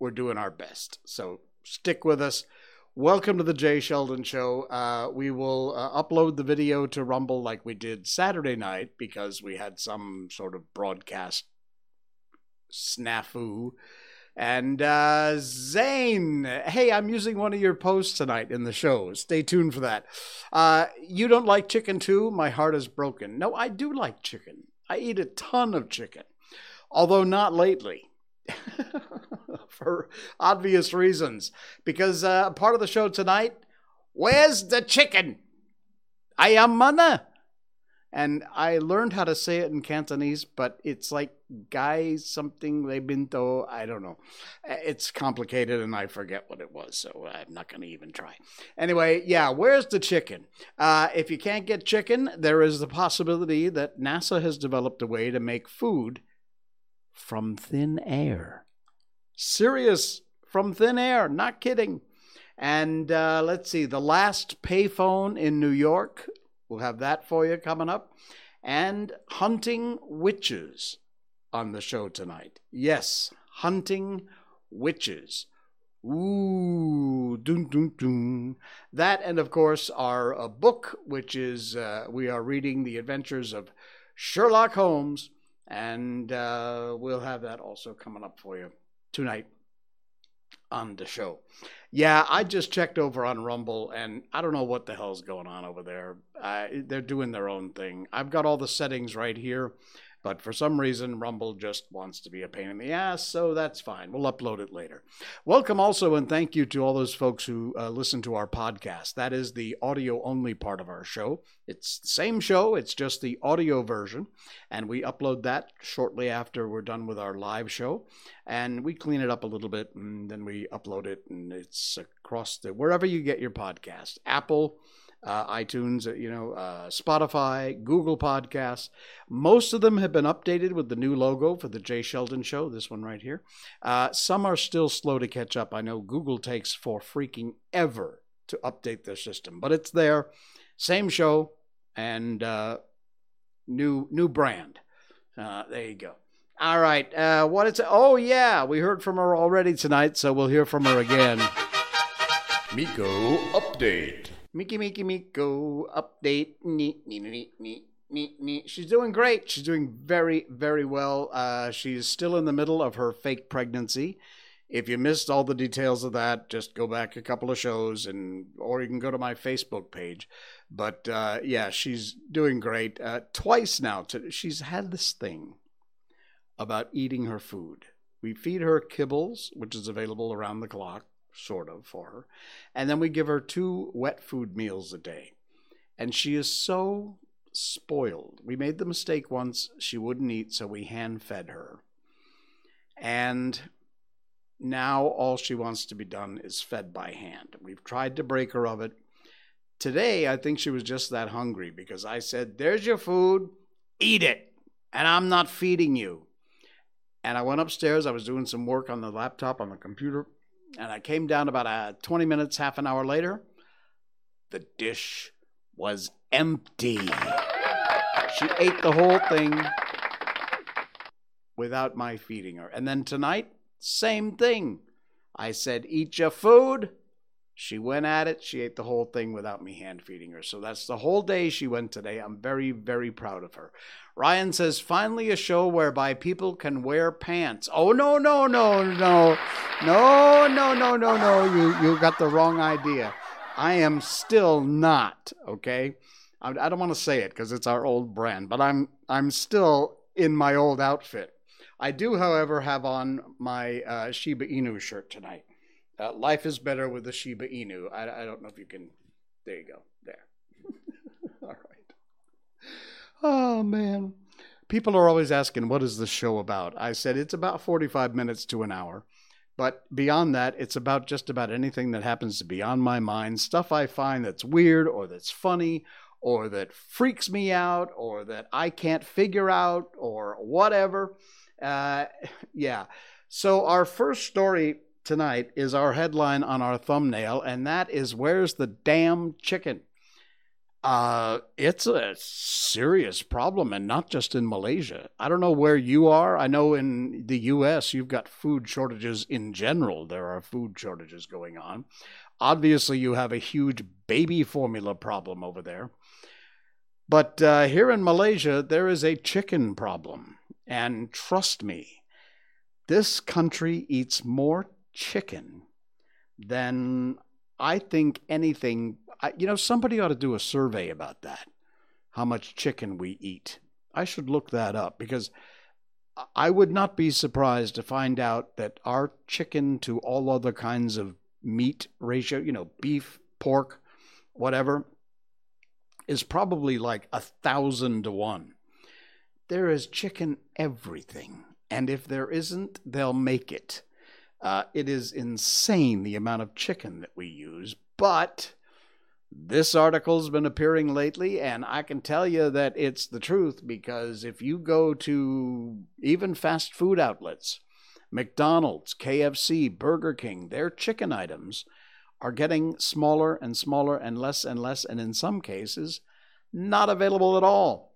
we're doing our best. So stick with us. Welcome to the Jay Sheldon Show. Uh, we will uh, upload the video to Rumble like we did Saturday night because we had some sort of broadcast snafu. And uh, Zane, hey, I'm using one of your posts tonight in the show. Stay tuned for that. Uh, you don't like chicken too? My heart is broken. No, I do like chicken. I eat a ton of chicken, although not lately. for obvious reasons. Because uh, part of the show tonight, where's the chicken? Ayam mana. And I learned how to say it in Cantonese, but it's like guy something lebinto. I don't know. It's complicated and I forget what it was, so I'm not going to even try. Anyway, yeah, where's the chicken? Uh, if you can't get chicken, there is the possibility that NASA has developed a way to make food from thin air. Serious from thin air, not kidding. And uh, let's see, the last payphone in New York We'll have that for you coming up. And hunting witches on the show tonight. Yes, hunting witches. Ooh, dun dun dun. That, and of course, our uh, book, which is uh, we are reading the adventures of Sherlock Holmes, and uh, we'll have that also coming up for you tonight on the show. Yeah, I just checked over on Rumble, and I don't know what the hell's going on over there. They're doing their own thing. I've got all the settings right here. But for some reason, Rumble just wants to be a pain in the ass, so that's fine. We'll upload it later. Welcome also, and thank you to all those folks who uh, listen to our podcast. That is the audio only part of our show. It's the same show, it's just the audio version, and we upload that shortly after we're done with our live show. And we clean it up a little bit, and then we upload it, and it's across the wherever you get your podcast Apple uh, iTunes, uh, you know, uh, Spotify, Google Podcasts. Most of them have been updated with the new logo for the Jay Sheldon Show. This one right here. Uh, some are still slow to catch up. I know Google takes for freaking ever to update their system, but it's there. Same show and uh, new new brand. Uh, there you go. All right. Uh, what it's oh yeah, we heard from her already tonight, so we'll hear from her again. Miko update. Miki Mickey, Miko update. Neat, neat, neat. Neat, neat. She's doing great. She's doing very, very well. Uh, she's still in the middle of her fake pregnancy. If you missed all the details of that, just go back a couple of shows, and or you can go to my Facebook page. But uh, yeah, she's doing great. Uh, twice now, to, she's had this thing about eating her food. We feed her kibbles, which is available around the clock sort of, for her. And then we give her two wet food meals a day. And she is so spoiled. We made the mistake once, she wouldn't eat, so we hand fed her. And now all she wants to be done is fed by hand. We've tried to break her of it. Today, I think she was just that hungry because I said, There's your food, eat it, and I'm not feeding you. And I went upstairs, I was doing some work on the laptop, on the computer, and I came down about uh, 20 minutes, half an hour later. The dish was empty. She ate the whole thing without my feeding her. And then tonight, same thing. I said, Eat your food. She went at it. She ate the whole thing without me hand feeding her. So that's the whole day she went today. I'm very, very proud of her. Ryan says, finally a show whereby people can wear pants. Oh, no, no, no, no. No, no, no, no, no. You, you got the wrong idea. I am still not, okay? I, I don't want to say it because it's our old brand, but I'm, I'm still in my old outfit. I do, however, have on my uh, Shiba Inu shirt tonight. Uh, life is better with the Shiba Inu. I, I don't know if you can. There you go. There. All right. Oh, man. People are always asking, what is the show about? I said it's about 45 minutes to an hour. But beyond that, it's about just about anything that happens to be on my mind, stuff I find that's weird or that's funny or that freaks me out or that I can't figure out or whatever. Uh, yeah. So, our first story tonight is our headline on our thumbnail, and that is Where's the Damn Chicken? Uh, it's a serious problem, and not just in Malaysia. I don't know where you are. I know in the U.S. you've got food shortages in general. There are food shortages going on. Obviously, you have a huge baby formula problem over there. But uh, here in Malaysia, there is a chicken problem. And trust me, this country eats more chicken then I think anything. I, you know, somebody ought to do a survey about that. How much chicken we eat. I should look that up because I would not be surprised to find out that our chicken to all other kinds of meat ratio, you know, beef, pork, whatever, is probably like a thousand to one. There is chicken everything. And if there isn't, they'll make it. Uh, it is insane the amount of chicken that we use, but this article's been appearing lately, and I can tell you that it's the truth because if you go to even fast food outlets, McDonald's, KFC, Burger King, their chicken items are getting smaller and smaller and less and less, and in some cases, not available at all.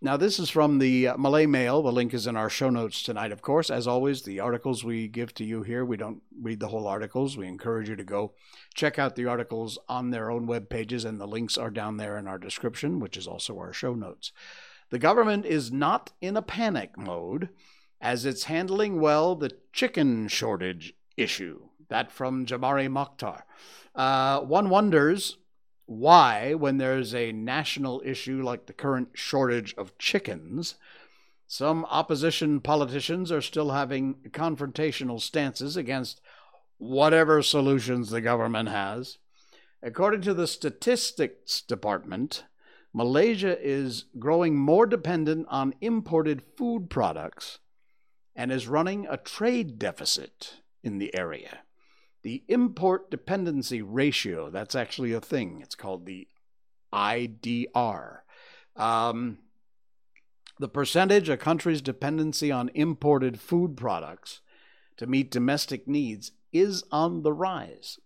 Now, this is from the uh, Malay Mail. The link is in our show notes tonight, of course. As always, the articles we give to you here, we don't read the whole articles. We encourage you to go check out the articles on their own web pages, and the links are down there in our description, which is also our show notes. The government is not in a panic mode as it's handling well the chicken shortage issue. That from Jamari Mohtar. Uh, one wonders why, when there's a national issue like the current shortage of chickens, some opposition politicians are still having confrontational stances against whatever solutions the government has. According to the Statistics Department, Malaysia is growing more dependent on imported food products and is running a trade deficit in the area. The import dependency ratio, that's actually a thing. It's called the IDR. Um, the percentage a country's dependency on imported food products to meet domestic needs is on the rise.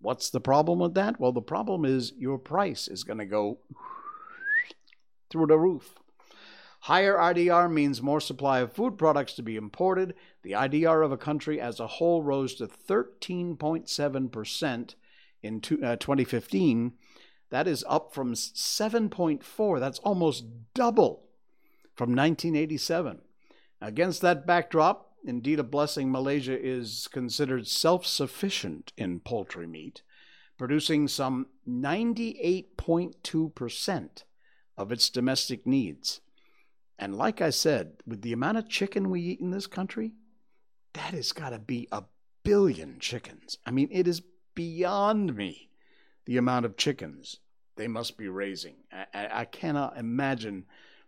What's the problem with that? Well, the problem is your price is going to go through the roof. Higher IDR means more supply of food products to be imported. The IDR of a country as a whole rose to 13.7% in two, uh, 2015. That is up from 7.4. That's almost double from 1987. Against that backdrop, indeed a blessing, Malaysia is considered self sufficient in poultry meat, producing some 98.2% of its domestic needs. And like I said, with the amount of chicken we eat in this country, that has got to be a billion chickens. I mean, it is beyond me the amount of chickens they must be raising. I, I cannot imagine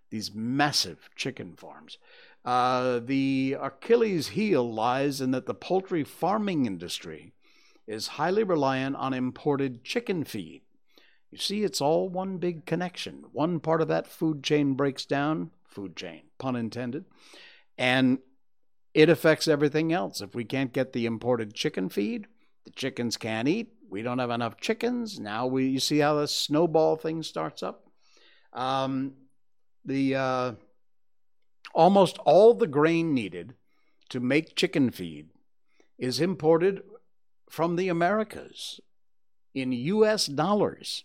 these massive chicken farms. Uh, the Achilles heel lies in that the poultry farming industry is highly reliant on imported chicken feed. You see, it's all one big connection. One part of that food chain breaks down, food chain, pun intended. And it affects everything else. If we can't get the imported chicken feed, the chickens can't eat. We don't have enough chickens. Now we you see how the snowball thing starts up. Um, the uh, almost all the grain needed to make chicken feed is imported from the Americas in U.S. dollars,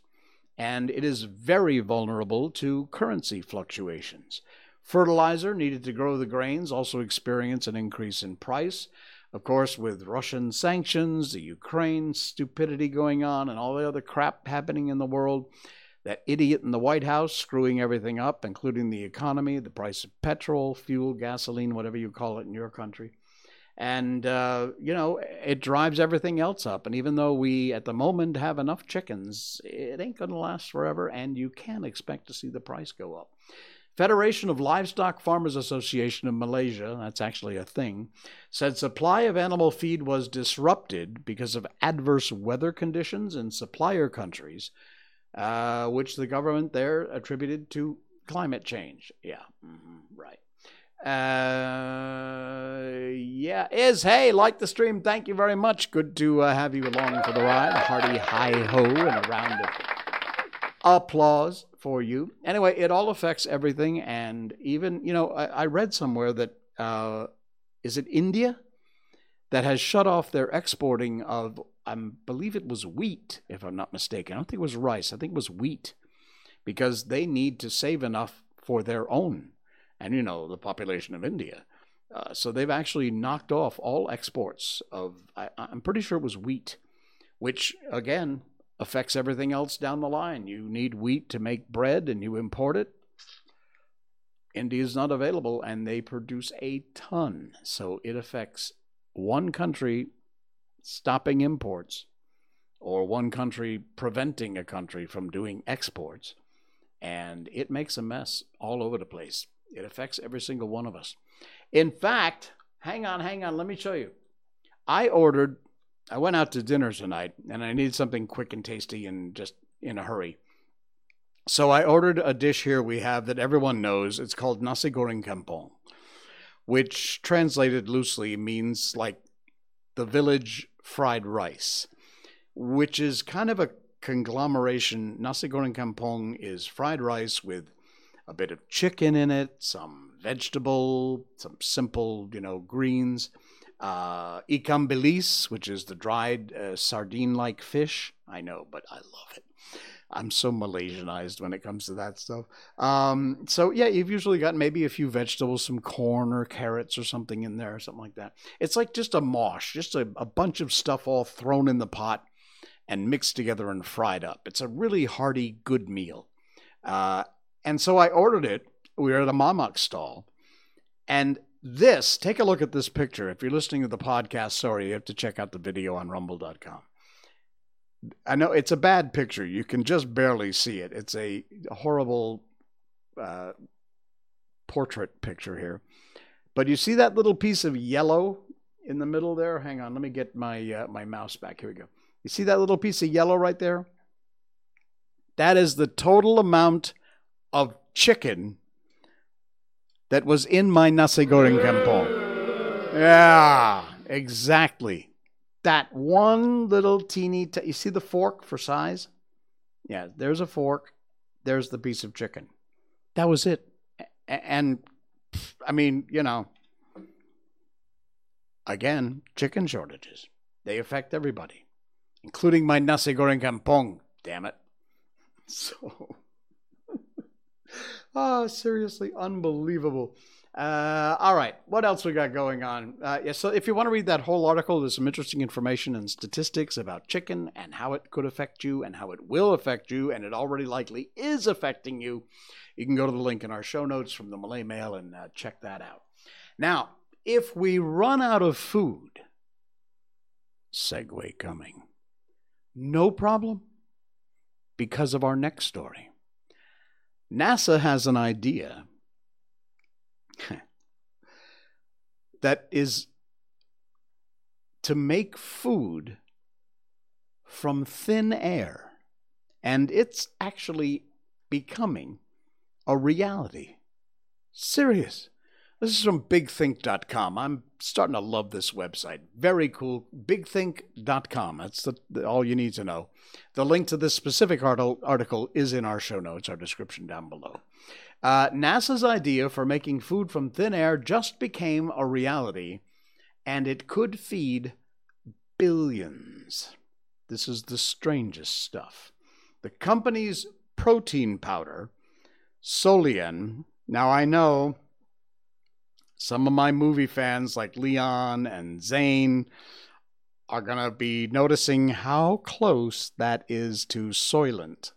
and it is very vulnerable to currency fluctuations. Fertilizer needed to grow the grains also experienced an increase in price. Of course, with Russian sanctions, the Ukraine stupidity going on, and all the other crap happening in the world, that idiot in the White House screwing everything up, including the economy, the price of petrol, fuel, gasoline, whatever you call it in your country. And, uh, you know, it drives everything else up. And even though we, at the moment, have enough chickens, it ain't going to last forever, and you can expect to see the price go up. Federation of Livestock Farmers Association of Malaysia, that's actually a thing, said supply of animal feed was disrupted because of adverse weather conditions in supplier countries, uh, which the government there attributed to climate change. Yeah, mm-hmm, right. Uh, yeah, is hey, like the stream. Thank you very much. Good to uh, have you along for the ride. A hearty hi ho and a round of Applause for you. Anyway, it all affects everything. And even, you know, I, I read somewhere that, uh, is it India? That has shut off their exporting of, I believe it was wheat, if I'm not mistaken. I don't think it was rice. I think it was wheat because they need to save enough for their own. And, you know, the population of India. Uh, so they've actually knocked off all exports of, I, I'm pretty sure it was wheat, which again affects everything else down the line. You need wheat to make bread and you import it. India is not available and they produce a ton. So it affects one country stopping imports or one country preventing a country from doing exports. And it makes a mess all over the place. It affects every single one of us. In fact, hang on, hang on, let me show you. I ordered, I went out to dinner tonight and I needed something quick and tasty and just in a hurry. So I ordered a dish here we have that everyone knows. It's called nasi goreng kampung, which translated loosely means like the village fried rice, which is kind of a conglomeration. Nasi goreng kampung is fried rice with a bit of chicken in it, some vegetable, some simple, you know, greens. Uh, ikan bilis, which is the dried uh, sardine-like fish. I know, but I love it. I'm so Malaysianized when it comes to that stuff. Um, so yeah, you've usually got maybe a few vegetables, some corn or carrots or something in there, something like that. It's like just a mosh, just a, a bunch of stuff all thrown in the pot and mixed together and fried up. It's a really hearty, good meal. Uh, and so I ordered it. We were at a Mamak stall. And this, take a look at this picture. If you're listening to the podcast, sorry, you have to check out the video on rumble.com. I know it's a bad picture. You can just barely see it. It's a horrible uh, portrait picture here. But you see that little piece of yellow in the middle there? Hang on, let me get my uh, my mouse back. Here we go. You see that little piece of yellow right there? That is the total amount of chicken that was in my nasi goreng kampung. Yeah, exactly. That one little teeny, t- you see the fork for size? Yeah, there's a fork. There's the piece of chicken. That was it. And I mean, you know, again, chicken shortages. They affect everybody, including my nasi goreng kampung. Damn it. So oh, seriously, unbelievable. Uh, all right, what else we got going on? Uh, yeah, so if you want to read that whole article, there's some interesting information and statistics about chicken and how it could affect you and how it will affect you, and it already likely is affecting you. You can go to the link in our show notes from the Malay Mail and uh, check that out. Now, if we run out of food, segue coming, no problem, because of our next story. NASA has an idea that is to make food from thin air, and it's actually becoming a reality. Serious. This is from bigthink.com. I'm starting to love this website. Very cool. Bigthink.com. That's the, the, all you need to know. The link to this specific article is in our show notes, our description down below. Uh, NASA's idea for making food from thin air just became a reality, and it could feed billions. This is the strangest stuff. The company's protein powder, Solein. Now I know some of my movie fans like Leon and Zane are going to be noticing how close that is to Soylent.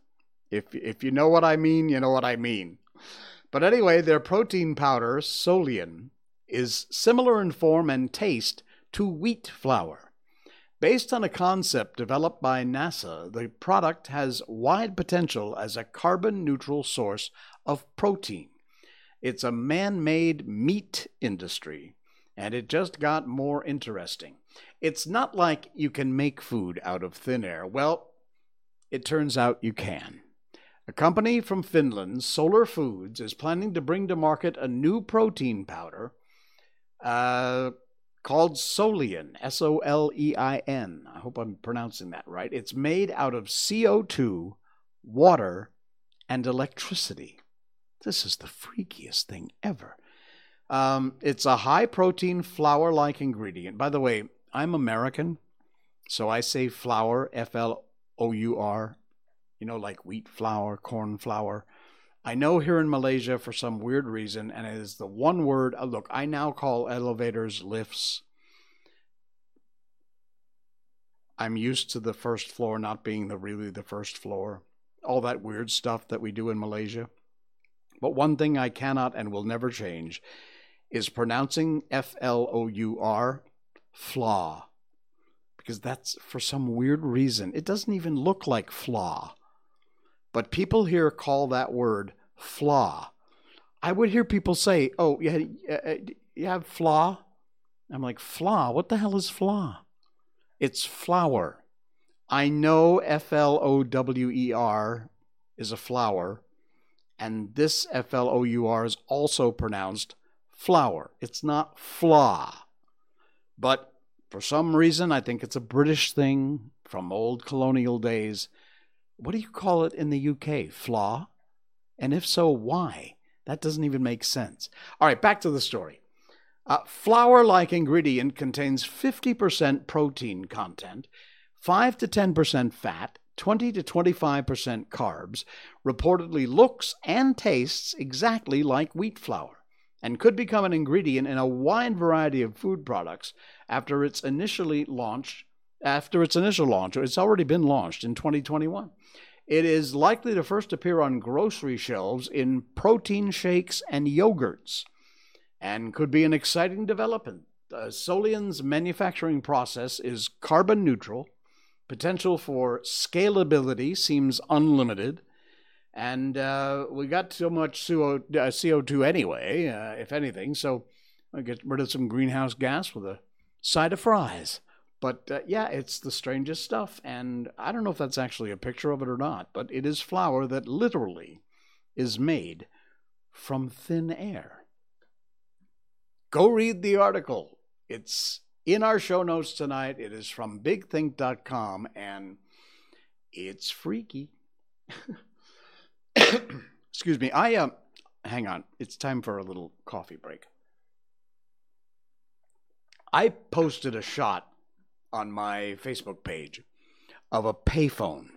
If, if you know what I mean, you know what I mean. But anyway, their protein powder, Solein, is similar in form and taste to wheat flour. Based on a concept developed by NASA, the product has wide potential as a carbon neutral source of protein. It's a man made meat industry, and it just got more interesting. It's not like you can make food out of thin air. Well, it turns out you can. A company from Finland, Solar Foods, is planning to bring to market a new protein powder uh, called Solein, S O L E I N. I hope I'm pronouncing that right. It's made out of CO2, water, and electricity. This is the freakiest thing ever. Um, it's a high protein flour like ingredient. By the way, I'm American, so I say flour, F L O U R, you know, like wheat flour, corn flour. I know here in Malaysia, for some weird reason, and it is the one word. Uh, look, I now call elevators lifts. I'm used to the first floor not being the really the first floor. All that weird stuff that we do in Malaysia. But one thing I cannot and will never change is pronouncing F L O U R flaw. Because that's for some weird reason. It doesn't even look like flaw. But people here call that word flaw. I would hear people say, "Oh, you, uh, you have flaw." I'm like, "Flaw? What the hell is flaw?" It's flower. I know F L O W E R is a flower, and this F L O U R is also pronounced flour. It's not flaw. But for some reason, I think it's a British thing from old colonial days. What do you call it in the UK? Flaw? And if so, why? That doesn't even make sense. All right, back to the story. Uh, flour like ingredient contains 50% protein content, 5 to 10% fat, 20 to 25% carbs, reportedly looks and tastes exactly like wheat flour, and could become an ingredient in a wide variety of food products after its initially launched after its initial launch. It's already been launched in 2021. It is likely to first appear on grocery shelves in protein shakes and yogurts and could be an exciting development. Uh, Solein's manufacturing process is carbon neutral. Potential for scalability seems unlimited. And uh, we got so much CO2 uh, anyway, uh, if anything, so I get rid of some greenhouse gas with a side of fries. But uh, yeah, it's the strangest stuff. And I don't know if that's actually a picture of it or not, but it is flour that literally is made from thin air. Go read the article. It's in our show notes tonight. It is from bigthink.com and it's freaky. Excuse me. I um uh, hang on. It's time for a little coffee break. I posted a shot on my Facebook page of a payphone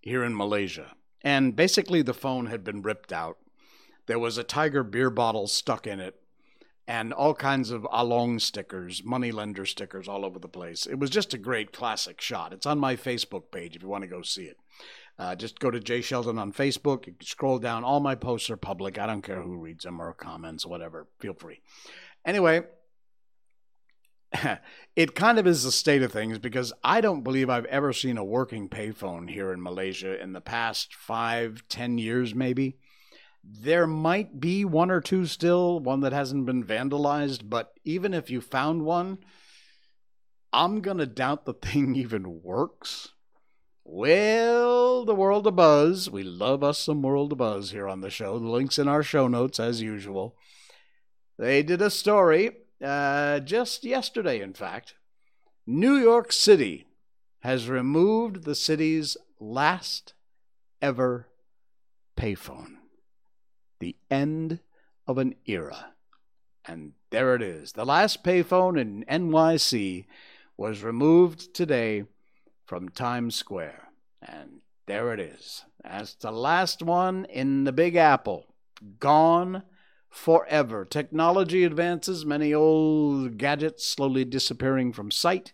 here in Malaysia. And basically, the phone had been ripped out. There was a Tiger beer bottle stuck in it, and all kinds of Along stickers, moneylender stickers all over the place. It was just a great classic shot. It's on my Facebook page if you want to go see it. Uh, just go to Jay Sheldon on Facebook. You scroll down. All my posts are public. I don't care who reads them or comments, or whatever. Feel free. Anyway, it kind of is the state of things because I don't believe I've ever seen a working payphone here in Malaysia in the past five, ten years, maybe. There might be one or two still, one that hasn't been vandalized, but even if you found one, I'm going to doubt the thing even works. Well, the World of Buzz. We love us some World of Buzz here on the show. The link's in our show notes, as usual. They did a story uh, just yesterday, in fact, New York City has removed the city's last ever payphone. The end of an era. And there it is. The last payphone in NYC was removed today from Times Square. And there it is. That's the last one in the Big Apple. Gone forever. Technology advances, many old gadgets slowly disappearing from sight,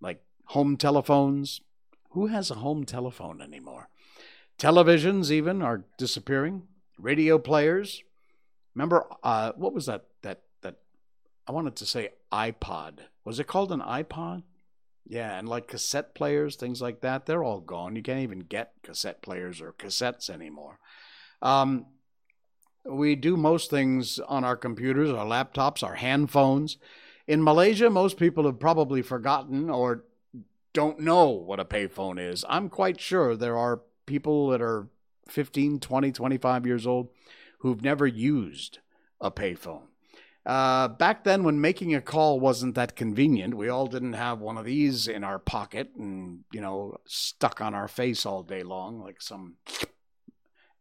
like home telephones. Who has a home telephone anymore? Televisions, even, are disappearing. Radio players. Remember, uh, what was that? That that I wanted to say iPod. Was it called an iPod? Yeah, and like cassette players, things like that, they're all gone. You can't even get cassette players or cassettes anymore. Um, we do most things on our computers, our laptops, our hand phones. In Malaysia, most people have probably forgotten or don't know what a payphone is. I'm quite sure there are people that are 15, 20, 25 years old who've never used a payphone. Uh, back then, when making a call wasn't that convenient, we all didn't have one of these in our pocket and, you know, stuck on our face all day long like some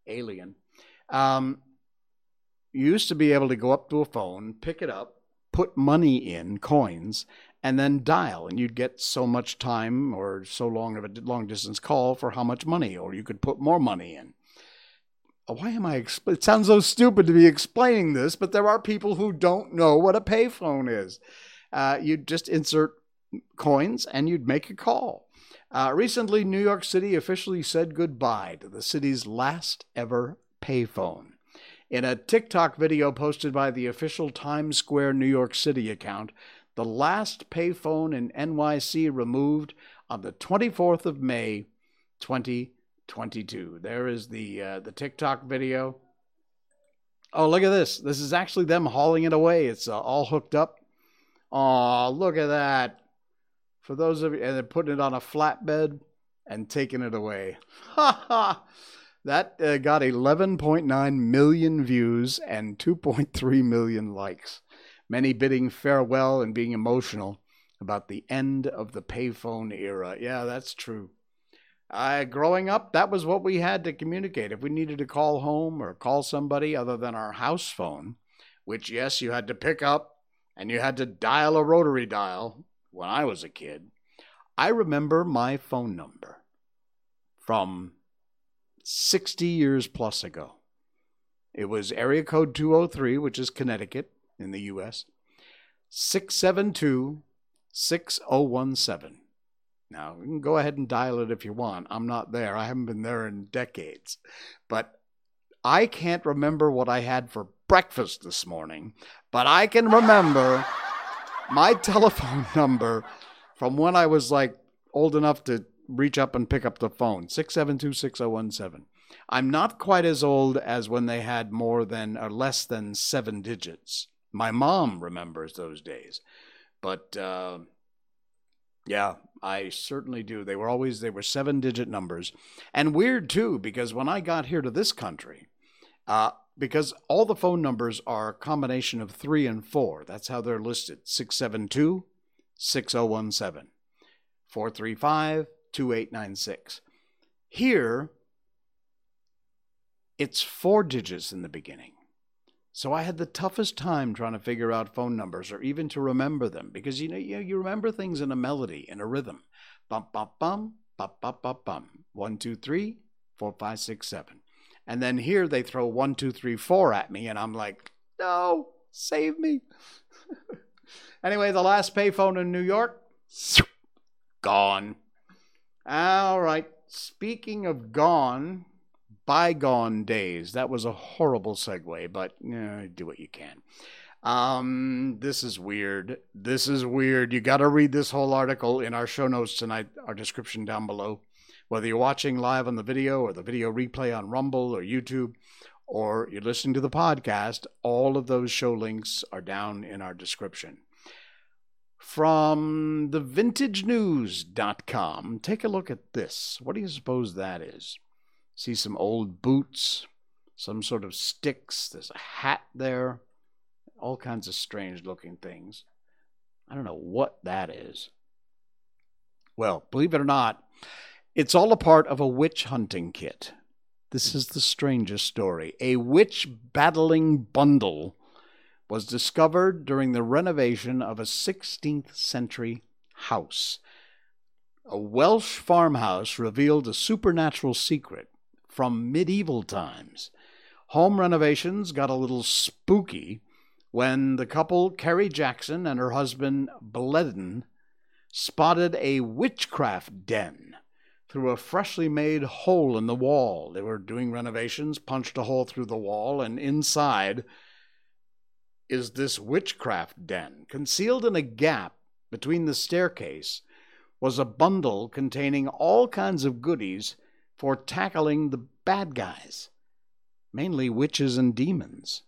alien. Um, you used to be able to go up to a phone, pick it up, put money in, coins, and then dial, and you'd get so much time or so long of a long distance call for how much money, or you could put more money in. Why am I? It sounds so stupid to be explaining this, but there are people who don't know what a payphone is. Uh, you'd just insert coins and you'd make a call. Uh, recently, New York City officially said goodbye to the city's last ever payphone. In a TikTok video posted by the official Times Square New York City account, the last payphone in NYC removed on the 24th of May, 2022. There is the uh, the TikTok video. Oh, look at this! This is actually them hauling it away. It's uh, all hooked up. Oh, look at that! For those of you, and they're putting it on a flatbed and taking it away. Ha ha! That uh, got 11.9 million views and 2.3 million likes. Many bidding farewell and being emotional about the end of the payphone era. Yeah, that's true. Uh, growing up, that was what we had to communicate. If we needed to call home or call somebody other than our house phone, which, yes, you had to pick up and you had to dial a rotary dial when I was a kid, I remember my phone number from 60 years plus ago. It was area code 203, which is Connecticut in the U.S., 672 6017. Now, you can go ahead and dial it if you want. I'm not there. I haven't been there in decades. But I can't remember what I had for breakfast this morning, but I can remember my telephone number from when I was like old enough to reach up and pick up the phone 672 6017. I'm not quite as old as when they had more than or less than seven digits. My mom remembers those days. But uh, yeah, I certainly do. They were always they were seven digit numbers. And weird too because when I got here to this country, uh, because all the phone numbers are a combination of 3 and 4. That's how they're listed. 672 6017. 435 2896. Here, it's four digits in the beginning. So I had the toughest time trying to figure out phone numbers or even to remember them because you know you, you remember things in a melody, in a rhythm. Bum bum bum bum bum bum bum. One, two, three, four, five, six, seven. And then here they throw one, two, three, four at me, and I'm like, no, save me. anyway, the last payphone in New York, gone. All right. Speaking of gone, bygone days. That was a horrible segue, but eh, do what you can. Um, this is weird. This is weird. You got to read this whole article in our show notes tonight, our description down below. Whether you're watching live on the video or the video replay on Rumble or YouTube, or you're listening to the podcast, all of those show links are down in our description. From the vintagenews.com, take a look at this. What do you suppose that is? See some old boots, some sort of sticks, there's a hat there, all kinds of strange looking things. I don't know what that is. Well, believe it or not, it's all a part of a witch hunting kit. This is the strangest story. A witch battling bundle was discovered during the renovation of a 16th century house. A Welsh farmhouse revealed a supernatural secret from medieval times. Home renovations got a little spooky when the couple, Kerry Jackson and her husband, Bleddyn, spotted a witchcraft den through a freshly made hole in the wall. They were doing renovations, punched a hole through the wall, and inside is this witchcraft den. Concealed in a gap between the staircase was a bundle containing all kinds of goodies for tackling the bad guys, mainly witches and demons.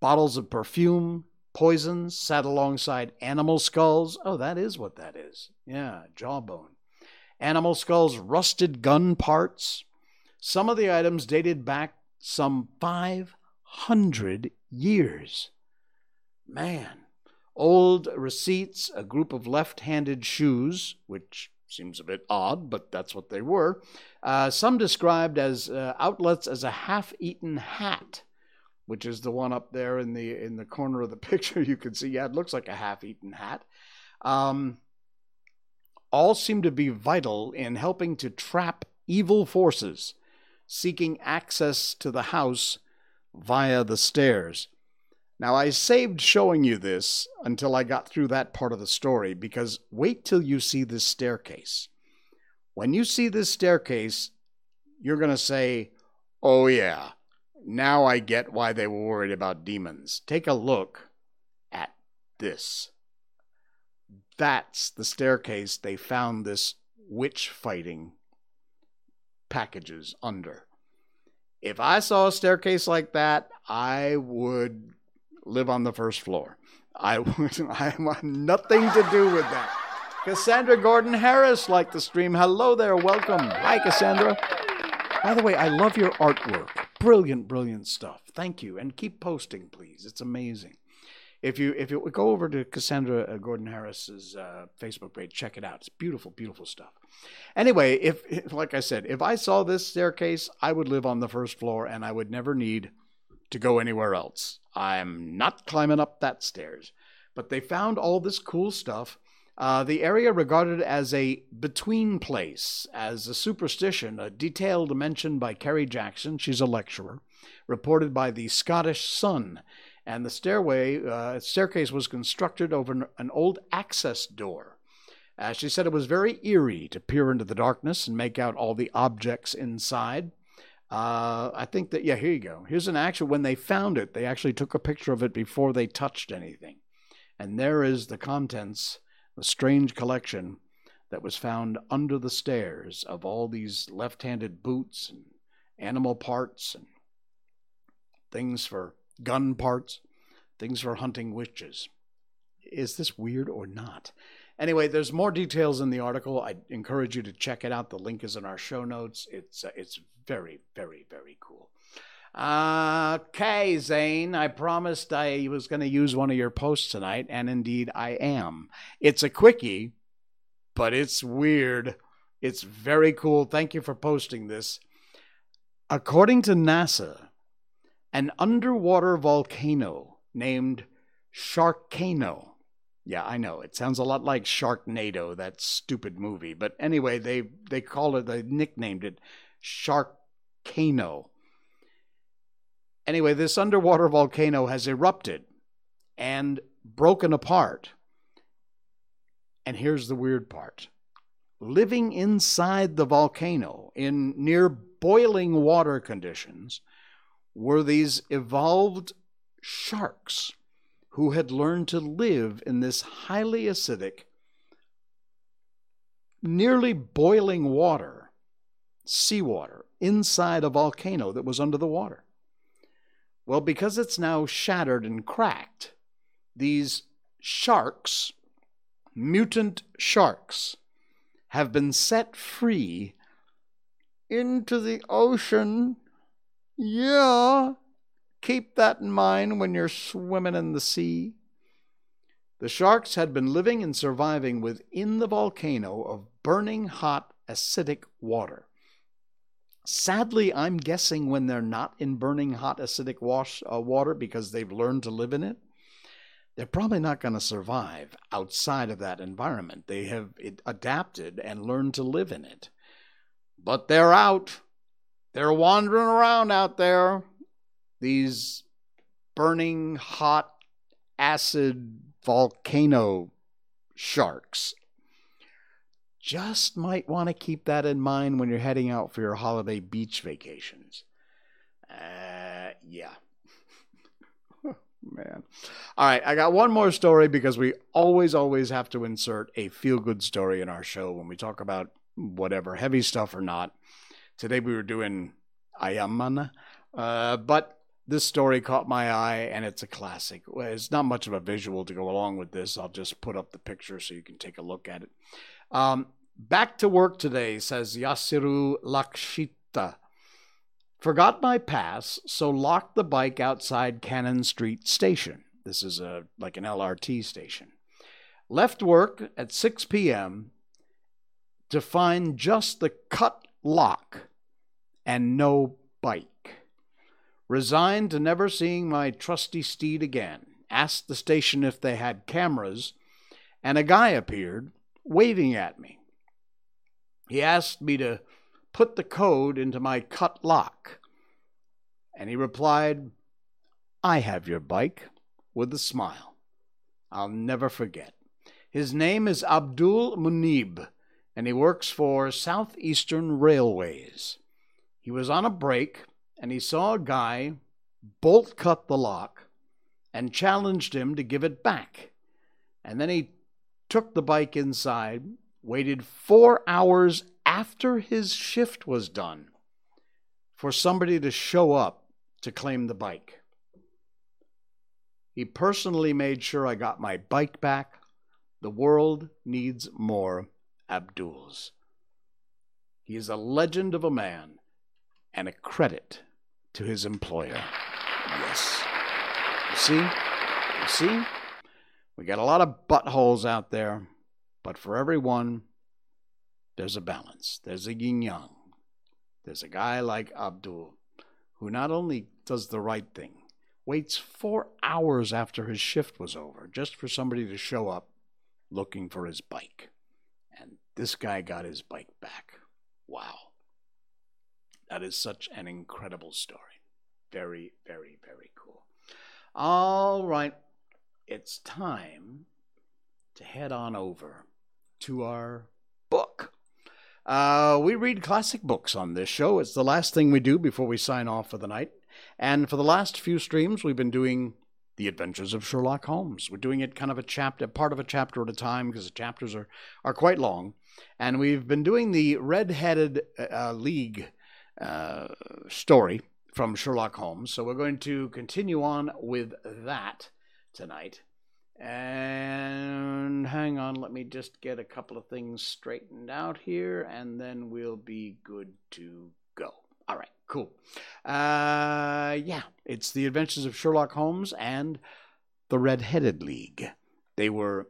Bottles of perfume, poisons sat alongside animal skulls. Oh, that is what that is. Yeah, jawbone. Animal skulls, rusted gun parts. Some of the items dated back some 500 years. Man, old receipts, a group of left handed shoes, which Seems a bit odd, but that's what they were. Uh, some described as uh, outlets as a half-eaten hat, which is the one up there in the in the corner of the picture. You can see, yeah, it looks like a half-eaten hat. Um, all seem to be vital in helping to trap evil forces seeking access to the house via the stairs. Now, I saved showing you this until I got through that part of the story because wait till you see this staircase. When you see this staircase, you're going to say, Oh, yeah, now I get why they were worried about demons. Take a look at this. That's the staircase they found this witch fighting packages under. If I saw a staircase like that, I would live on the first floor. I I want nothing to do with that. Cassandra Gordon Harris liked the stream. Hello there, welcome. Hi, Cassandra. By the way, I love your artwork. Brilliant, brilliant stuff. Thank you, and keep posting, please. It's amazing. If you if you go over to Cassandra uh, Gordon Harris's uh, Facebook page, check it out. It's beautiful, beautiful stuff. Anyway, if like I said, if I saw this staircase, I would live on the first floor, and I would never need to go anywhere else. I'm not climbing up that stairs. But they found all this cool stuff. Uh, the area regarded as a between place, as a superstition, a detailed mention by Kerry Jackson, she's a lecturer, reported by the Scottish Sun. And the stairway, uh, staircase was constructed over an old access door. Uh, she said it was very eerie to peer into the darkness and make out all the objects inside. Uh, I think that, yeah, here you go. Here's an actual, when they found it, they actually took a picture of it before they touched anything. And there is the contents, the strange collection that was found under the stairs of all these left handed boots and animal parts and things for gun parts, things for hunting witches. Is this weird or not? Anyway, there's more details in the article. I encourage you to check it out. The link is in our show notes. It's uh, it's very very very cool. Okay, Zane, I promised I was going to use one of your posts tonight, and indeed I am. It's a quickie, but it's weird. It's very cool. Thank you for posting this. According to NASA, an underwater volcano named Sharkcano yeah, I know. It sounds a lot like Sharknado, that stupid movie. But anyway, they they called it, they nicknamed it Sharkcano. Anyway, this underwater volcano has erupted and broken apart. And here's the weird part. Living inside the volcano in near boiling water conditions were these evolved sharks who had learned to live in this highly acidic, nearly boiling water, seawater, inside a volcano that was under the water. Well, because it's now shattered and cracked, these sharks, mutant sharks, have been set free into the ocean. Yeah. Keep that in mind when you're swimming in the sea. The sharks had been living and surviving within the volcano of burning hot acidic water. Sadly, I'm guessing when they're not in burning hot acidic wash, uh, water because they've learned to live in it, they're probably not going to survive outside of that environment. They have adapted and learned to live in it. But they're out. They're wandering around out there these burning hot acid volcano sharks. Just might want to keep that in mind when you're heading out for your holiday beach vacations. Uh, yeah. Man. All right, I got one more story because we always, always have to insert a feel good story in our show when we talk about whatever, heavy stuff or not. Today we were doing Ayaman, uh, but this story caught my eye and it's a classic. It's not much of a visual to go along with this. I'll just put up the picture so you can take a look at it. Um, back to work today, says Yasiru Lakshita. Forgot my pass, so locked the bike outside Cannon Street Station. This is a like an LRT station. Left work at 6 p.m. to find just the cut lock and no bike. Resigned to never seeing my trusty steed again, asked the station if they had cameras, and a guy appeared, waving at me. He asked me to put the code into my cut lock, and he replied, I have your bike, with a smile. I'll never forget. His name is Abdul Munib, and he works for Southeastern Railways. He was on a break, and he saw a guy bolt cut the lock and challenged him to give it back. And then he took the bike inside, waited four hours after his shift was done for somebody to show up to claim the bike. He personally made sure I got my bike back. The world needs more Abduls. He is a legend of a man and a credit to his employer. Yes. You see? You see? We got a lot of buttholes out there, but for every one, there's a balance. There's a yin yang. There's a guy like Abdul who not only does the right thing, waits four hours after his shift was over just for somebody to show up looking for his bike. And this guy got his bike back. Wow. That is such an incredible story. Very, very, very cool. All right. It's time to head on over to our book. Uh, we read classic books on this show. It's the last thing we do before we sign off for the night. And for the last few streams, we've been doing the Adventures of Sherlock Holmes. We're doing it kind of a chapter, part of a chapter at a time, because the chapters are, are quite long. And we've been doing the Red Headed uh, League uh, story from Sherlock Holmes. So we're going to continue on with that tonight. And hang on, let me just get a couple of things straightened out here, and then we'll be good to go. All right, cool. Uh, yeah, it's the Adventures of Sherlock Holmes and the Red Headed League. They were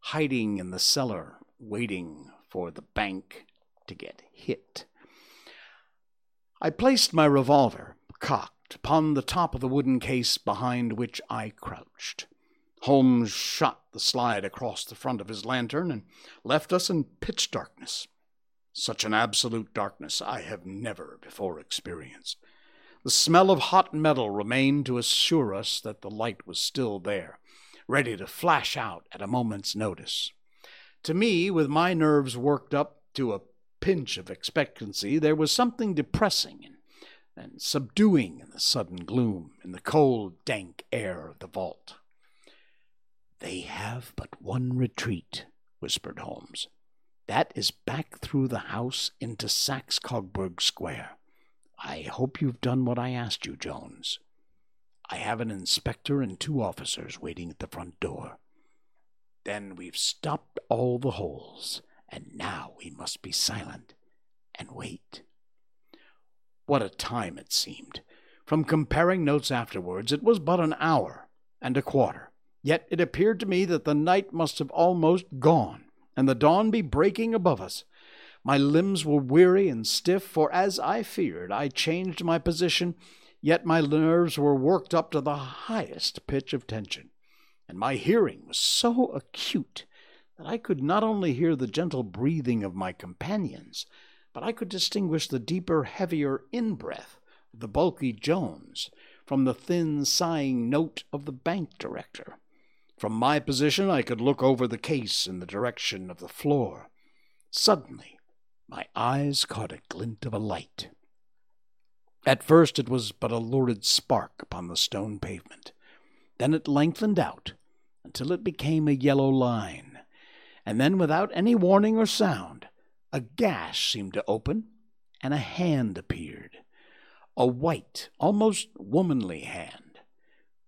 hiding in the cellar, waiting for the bank to get hit. I placed my revolver, cocked, upon the top of the wooden case behind which I crouched. Holmes shot the slide across the front of his lantern and left us in pitch darkness. Such an absolute darkness I have never before experienced. The smell of hot metal remained to assure us that the light was still there, ready to flash out at a moment's notice. To me, with my nerves worked up to a pinch of expectancy, there was something depressing and, and subduing in the sudden gloom, in the cold, dank air of the vault. They have but one retreat, whispered Holmes. That is back through the house into Saxe Coburg Square. I hope you've done what I asked you, Jones. I have an inspector and two officers waiting at the front door. Then we've stopped all the holes and now we must be silent and wait. What a time it seemed! From comparing notes afterwards, it was but an hour and a quarter. Yet it appeared to me that the night must have almost gone, and the dawn be breaking above us. My limbs were weary and stiff, for as I feared, I changed my position, yet my nerves were worked up to the highest pitch of tension, and my hearing was so acute that I could not only hear the gentle breathing of my companions, but I could distinguish the deeper, heavier in breath of the bulky Jones from the thin, sighing note of the bank director. From my position, I could look over the case in the direction of the floor. Suddenly, my eyes caught a glint of a light. At first, it was but a lurid spark upon the stone pavement. Then it lengthened out until it became a yellow line and then, without any warning or sound, a gash seemed to open, and a hand appeared. A white, almost womanly hand,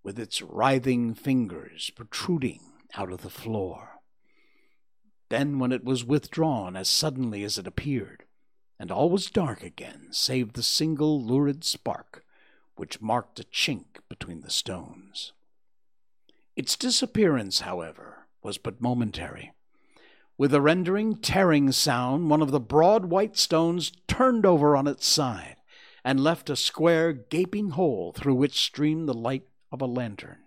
with its writhing fingers protruding out of the floor. Then, when it was withdrawn as suddenly as it appeared, and all was dark again, save the single lurid spark which marked a chink between the stones. Its disappearance, however, was but momentary With a rending, tearing sound, one of the broad white stones turned over on its side and left a square, gaping hole through which streamed the light of a lantern.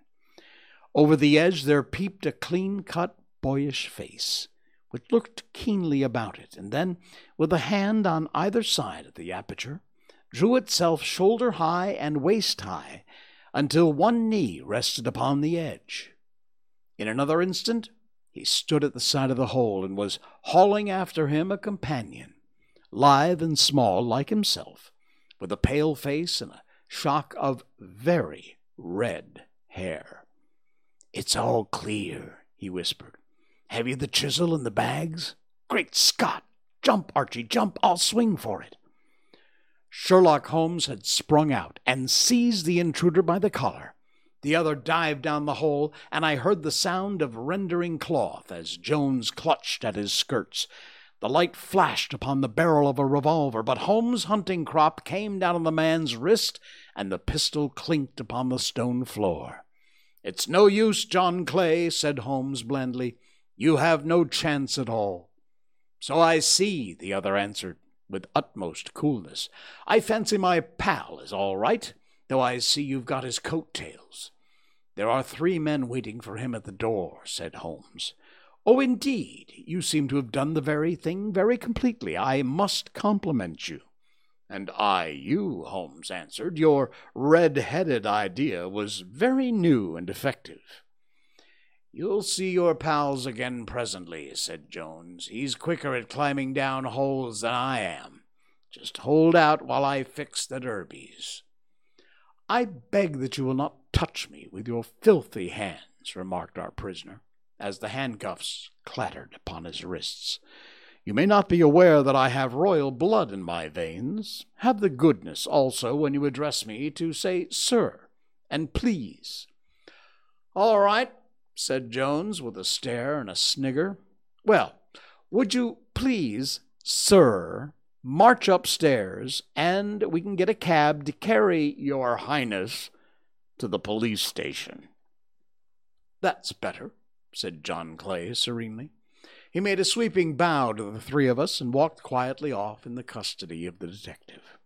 Over the edge there peeped a clean cut, boyish face, which looked keenly about it, and then, with a hand on either side of the aperture, drew itself shoulder high and waist high until one knee rested upon the edge. In another instant, he stood at the side of the hole and was hauling after him a companion, lithe and small like himself, with a pale face and a shock of very red hair. It's all clear, he whispered. Have you the chisel and the bags? Great Scott! Jump, Archie, jump! I'll swing for it. Sherlock Holmes had sprung out and seized the intruder by the collar. The other dived down the hole, and I heard the sound of rending cloth as Jones clutched at his skirts. The light flashed upon the barrel of a revolver, but Holmes' hunting crop came down on the man's wrist, and the pistol clinked upon the stone floor. It's no use, John Clay, said Holmes blandly. You have no chance at all. So I see, the other answered with utmost coolness. I fancy my pal is all right, though I see you've got his coat tails. There are three men waiting for him at the door, said Holmes. Oh, indeed, you seem to have done the very thing very completely. I must compliment you. And I you, Holmes answered. Your red-headed idea was very new and effective. You'll see your pals again presently, said Jones. He's quicker at climbing down holes than I am. Just hold out while I fix the derbies. I beg that you will not touch me with your filthy hands, remarked our prisoner, as the handcuffs clattered upon his wrists. You may not be aware that I have royal blood in my veins. Have the goodness also, when you address me, to say sir and please. All right, said Jones with a stare and a snigger. Well, would you please, sir, march upstairs and we can get a cab to carry your highness to the police station? That's better, said John Clay serenely. He made a sweeping bow to the three of us and walked quietly off in the custody of the detective.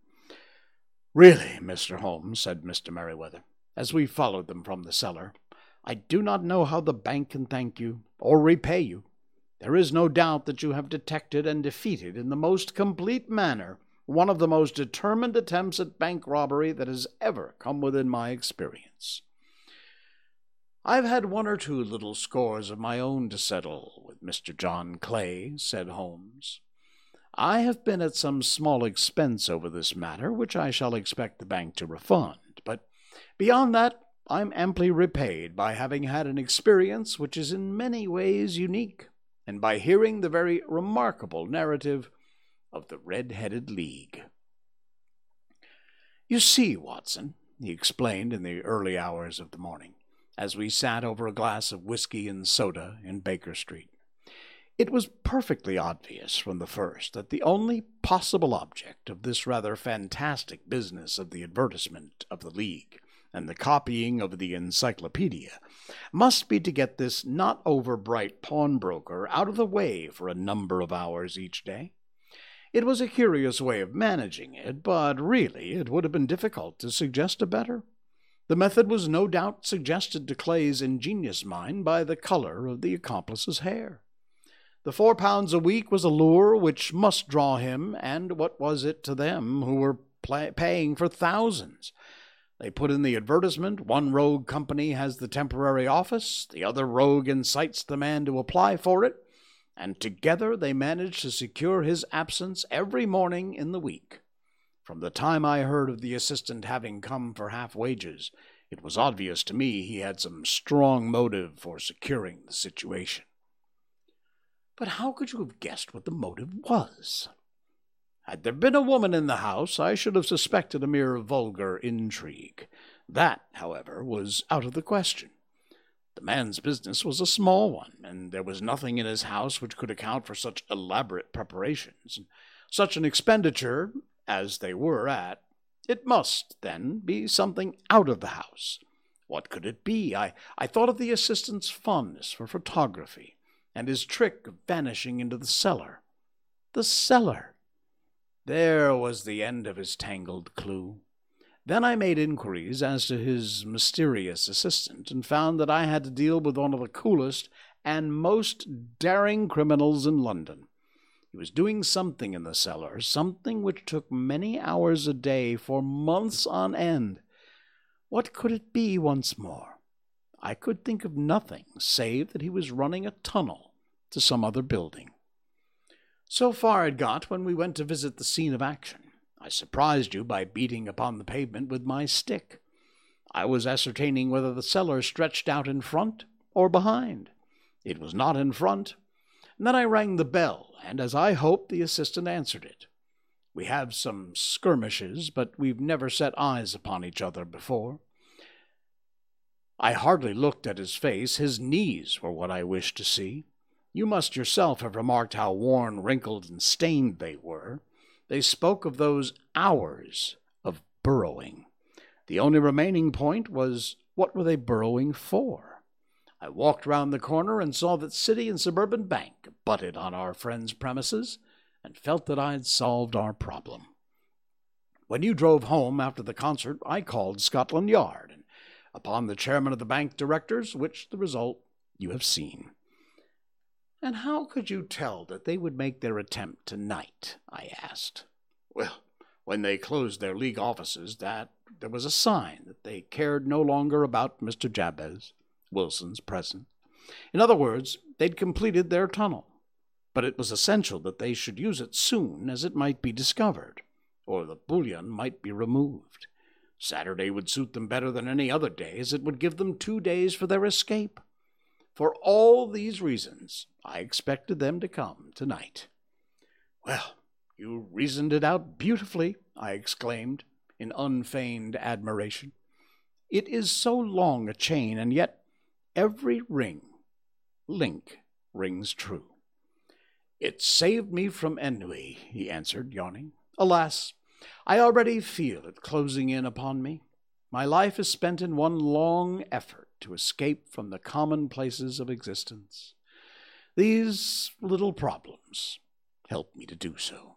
Really, Mr. Holmes, said Mr. Merryweather, as we followed them from the cellar, I do not know how the bank can thank you or repay you. There is no doubt that you have detected and defeated in the most complete manner one of the most determined attempts at bank robbery that has ever come within my experience. I've had one or two little scores of my own to settle with Mr. John Clay, said Holmes. I have been at some small expense over this matter, which I shall expect the bank to refund. But beyond that, I'm amply repaid by having had an experience which is in many ways unique, and by hearing the very remarkable narrative of the Red Headed League. You see, Watson, he explained in the early hours of the morning, as we sat over a glass of whiskey and soda in Baker Street. It was perfectly obvious from the first that the only possible object of this rather fantastic business of the advertisement of the League and the copying of the encyclopedia must be to get this not over bright pawnbroker out of the way for a number of hours each day. It was a curious way of managing it, but really it would have been difficult to suggest a better. The method was no doubt suggested to Clay's ingenious mind by the color of the accomplice's hair. The four pounds a week was a lure which must draw him, and what was it to them who were paying for thousands? They put in the advertisement one rogue company has the temporary office, the other rogue incites the man to apply for it, and together they manage to secure his absence every morning in the week. From the time I heard of the assistant having come for half wages, it was obvious to me he had some strong motive for securing the situation. But how could you have guessed what the motive was? Had there been a woman in the house, I should have suspected a mere vulgar intrigue. That, however, was out of the question. The man's business was a small one, and there was nothing in his house which could account for such elaborate preparations. Such an expenditure, as they were at, it must, then, be something out of the house. What could it be? I, I thought of the assistant's fondness for photography, and his trick of vanishing into the cellar. The cellar! There was the end of his tangled clue. Then I made inquiries as to his mysterious assistant and found that I had to deal with one of the coolest and most daring criminals in London. He was doing something in the cellar, something which took many hours a day for months on end. What could it be once more? I could think of nothing save that he was running a tunnel to some other building. So far it got when we went to visit the scene of action. I surprised you by beating upon the pavement with my stick. I was ascertaining whether the cellar stretched out in front or behind. It was not in front. Then I rang the bell, and as I hoped, the assistant answered it. We have some skirmishes, but we've never set eyes upon each other before. I hardly looked at his face. His knees were what I wished to see. You must yourself have remarked how worn, wrinkled, and stained they were. They spoke of those hours of burrowing. The only remaining point was what were they burrowing for? I walked round the corner and saw that City and Suburban Bank butted on our friend's premises and felt that I had solved our problem. When you drove home after the concert, I called Scotland Yard and upon the chairman of the bank directors, which the result you have seen. And how could you tell that they would make their attempt tonight? I asked. Well, when they closed their league offices, that there was a sign that they cared no longer about Mr. Jabez Wilson's presence. In other words, they'd completed their tunnel, but it was essential that they should use it soon, as it might be discovered, or the bullion might be removed. Saturday would suit them better than any other day, as it would give them two days for their escape. For all these reasons, I expected them to come tonight. Well, you reasoned it out beautifully, I exclaimed, in unfeigned admiration. It is so long a chain, and yet every ring, link, rings true. It saved me from ennui, he answered, yawning. Alas, I already feel it closing in upon me. My life is spent in one long effort to escape from the commonplaces of existence. These little problems help me to do so.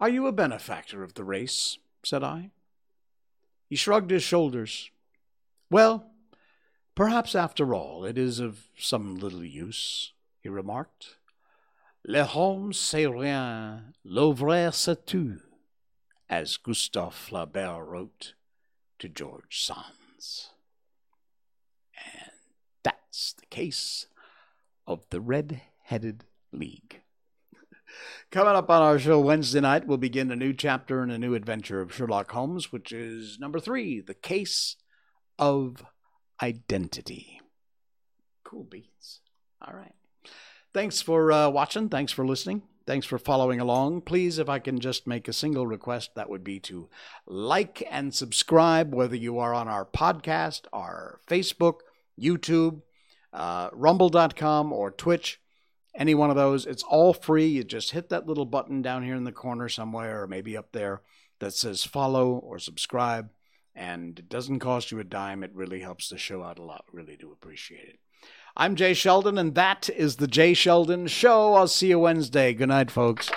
Are you a benefactor of the race? said I. He shrugged his shoulders. Well, perhaps after all it is of some little use, he remarked. Le homme c'est rien, l'ouvrier sait tout, as Gustave Flaubert wrote to George Sand. And that's the case of the Red Headed League. Coming up on our show Wednesday night, we'll begin a new chapter and a new adventure of Sherlock Holmes, which is number three The Case of Identity. Cool beats. All right. Thanks for uh, watching. Thanks for listening. Thanks for following along. Please, if I can just make a single request, that would be to like and subscribe, whether you are on our podcast, our Facebook, YouTube, uh, rumble.com, or Twitch. Any one of those. It's all free. You just hit that little button down here in the corner somewhere, or maybe up there, that says follow or subscribe. And it doesn't cost you a dime. It really helps the show out a lot. Really do appreciate it. I'm Jay Sheldon, and that is the Jay Sheldon Show. I'll see you Wednesday. Good night, folks.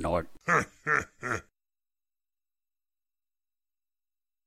not